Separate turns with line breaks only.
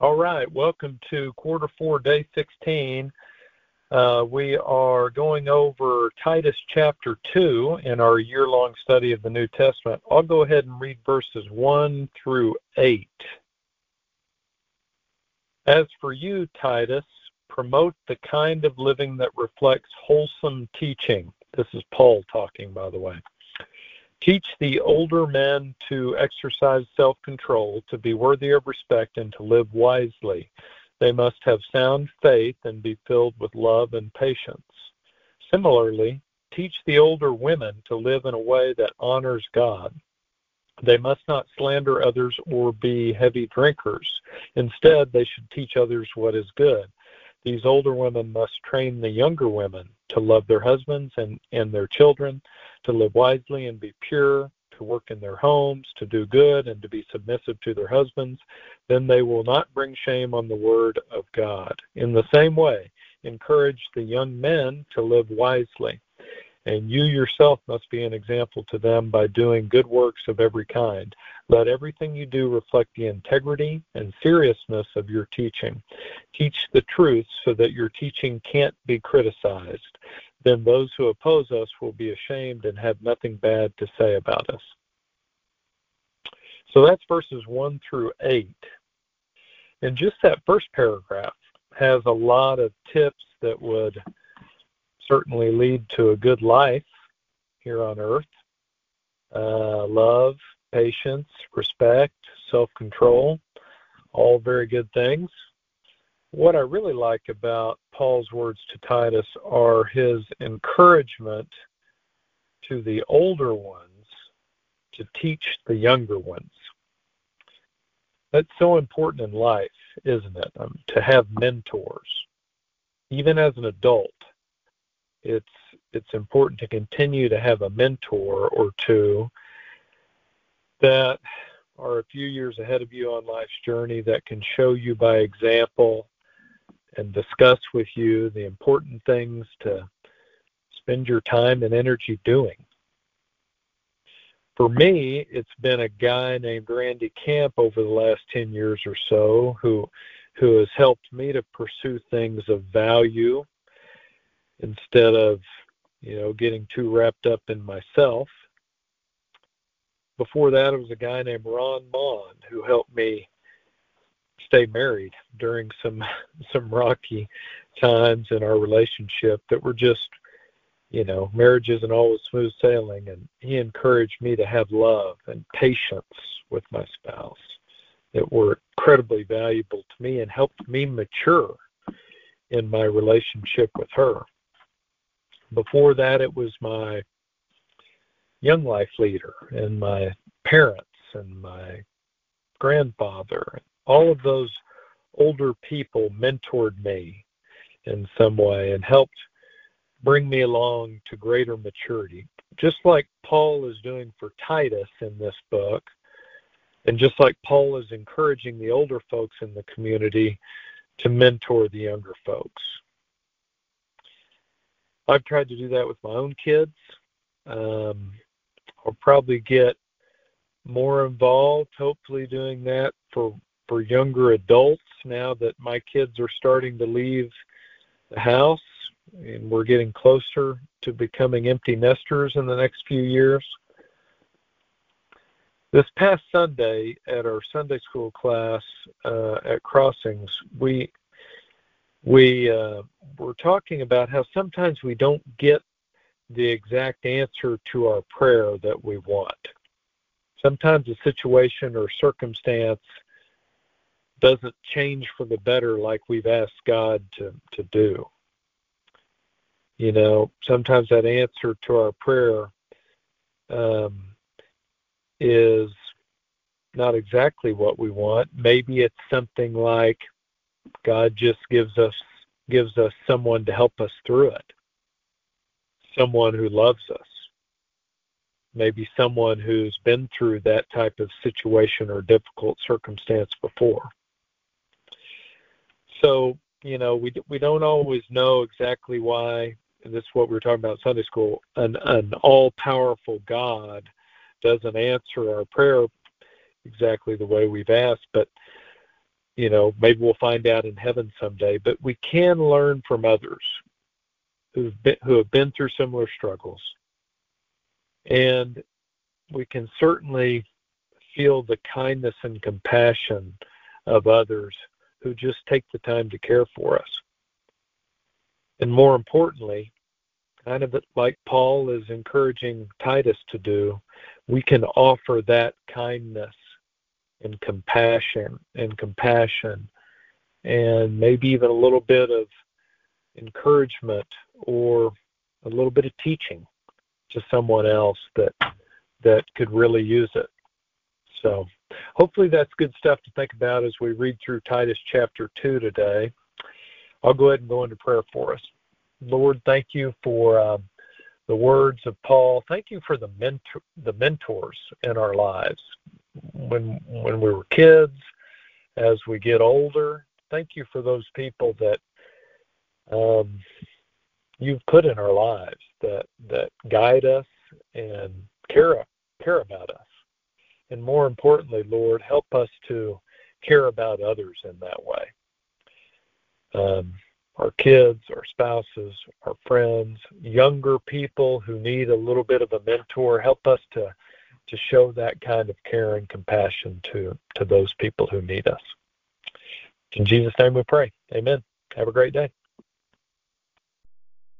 All right, welcome to quarter four, day 16. Uh, we are going over Titus chapter 2 in our year long study of the New Testament. I'll go ahead and read verses 1 through 8. As for you, Titus, promote the kind of living that reflects wholesome teaching. This is Paul talking, by the way. Teach the older men to exercise self control, to be worthy of respect, and to live wisely. They must have sound faith and be filled with love and patience. Similarly, teach the older women to live in a way that honors God. They must not slander others or be heavy drinkers. Instead, they should teach others what is good. These older women must train the younger women to love their husbands and, and their children, to live wisely and be pure, to work in their homes, to do good, and to be submissive to their husbands, then they will not bring shame on the word of God. In the same way, encourage the young men to live wisely. And you yourself must be an example to them by doing good works of every kind. Let everything you do reflect the integrity and seriousness of your teaching. Teach the truth so that your teaching can't be criticized then those who oppose us will be ashamed and have nothing bad to say about us. So that's verses 1 through 8. And just that first paragraph has a lot of tips that would certainly lead to a good life here on earth uh, love, patience, respect, self control, all very good things what I really like about Paul's words to Titus are his encouragement to the older ones to teach the younger ones. That's so important in life, isn't it? Um, to have mentors. Even as an adult, it's it's important to continue to have a mentor or two that are a few years ahead of you on life's journey that can show you by example and discuss with you the important things to spend your time and energy doing. For me, it's been a guy named Randy Camp over the last 10 years or so who who has helped me to pursue things of value instead of, you know, getting too wrapped up in myself. Before that, it was a guy named Ron Mon who helped me stay married during some some rocky times in our relationship that were just you know marriage isn't always smooth sailing. And he encouraged me to have love and patience with my spouse that were incredibly valuable to me and helped me mature in my relationship with her. Before that it was my young life leader and my parents and my grandfather all of those older people mentored me in some way and helped bring me along to greater maturity. Just like Paul is doing for Titus in this book, and just like Paul is encouraging the older folks in the community to mentor the younger folks. I've tried to do that with my own kids. Um, I'll probably get more involved, hopefully, doing that for for younger adults now that my kids are starting to leave the house and we're getting closer to becoming empty nesters in the next few years. This past Sunday at our Sunday school class uh, at Crossings, we we uh, were talking about how sometimes we don't get the exact answer to our prayer that we want. Sometimes a situation or circumstance doesn't change for the better like we've asked God to, to do. You know, sometimes that answer to our prayer um, is not exactly what we want. Maybe it's something like God just gives us gives us someone to help us through it. Someone who loves us. Maybe someone who's been through that type of situation or difficult circumstance before. So you know we we don't always know exactly why and this is what we were talking about in Sunday school an an all powerful God doesn't answer our prayer exactly the way we've asked but you know, maybe we'll find out in heaven someday, but we can learn from others who've been, who have been through similar struggles. And we can certainly feel the kindness and compassion of others who just take the time to care for us. And more importantly, kind of like Paul is encouraging Titus to do, we can offer that kindness and compassion and compassion and maybe even a little bit of encouragement or a little bit of teaching to someone else that that could really use it. So hopefully that's good stuff to think about as we read through Titus chapter 2 today. I'll go ahead and go into prayer for us. Lord, thank you for um, the words of Paul. Thank you for the mentor, the mentors in our lives when when we were kids, as we get older. Thank you for those people that um, you've put in our lives that that guide us and care care about us. And more importantly, Lord, help us to care about others in that way. Um, our kids, our spouses, our friends, younger people who need a little bit of a mentor, help us to to show that kind of care and compassion to to those people who need us. In Jesus' name we pray. Amen. Have a great day.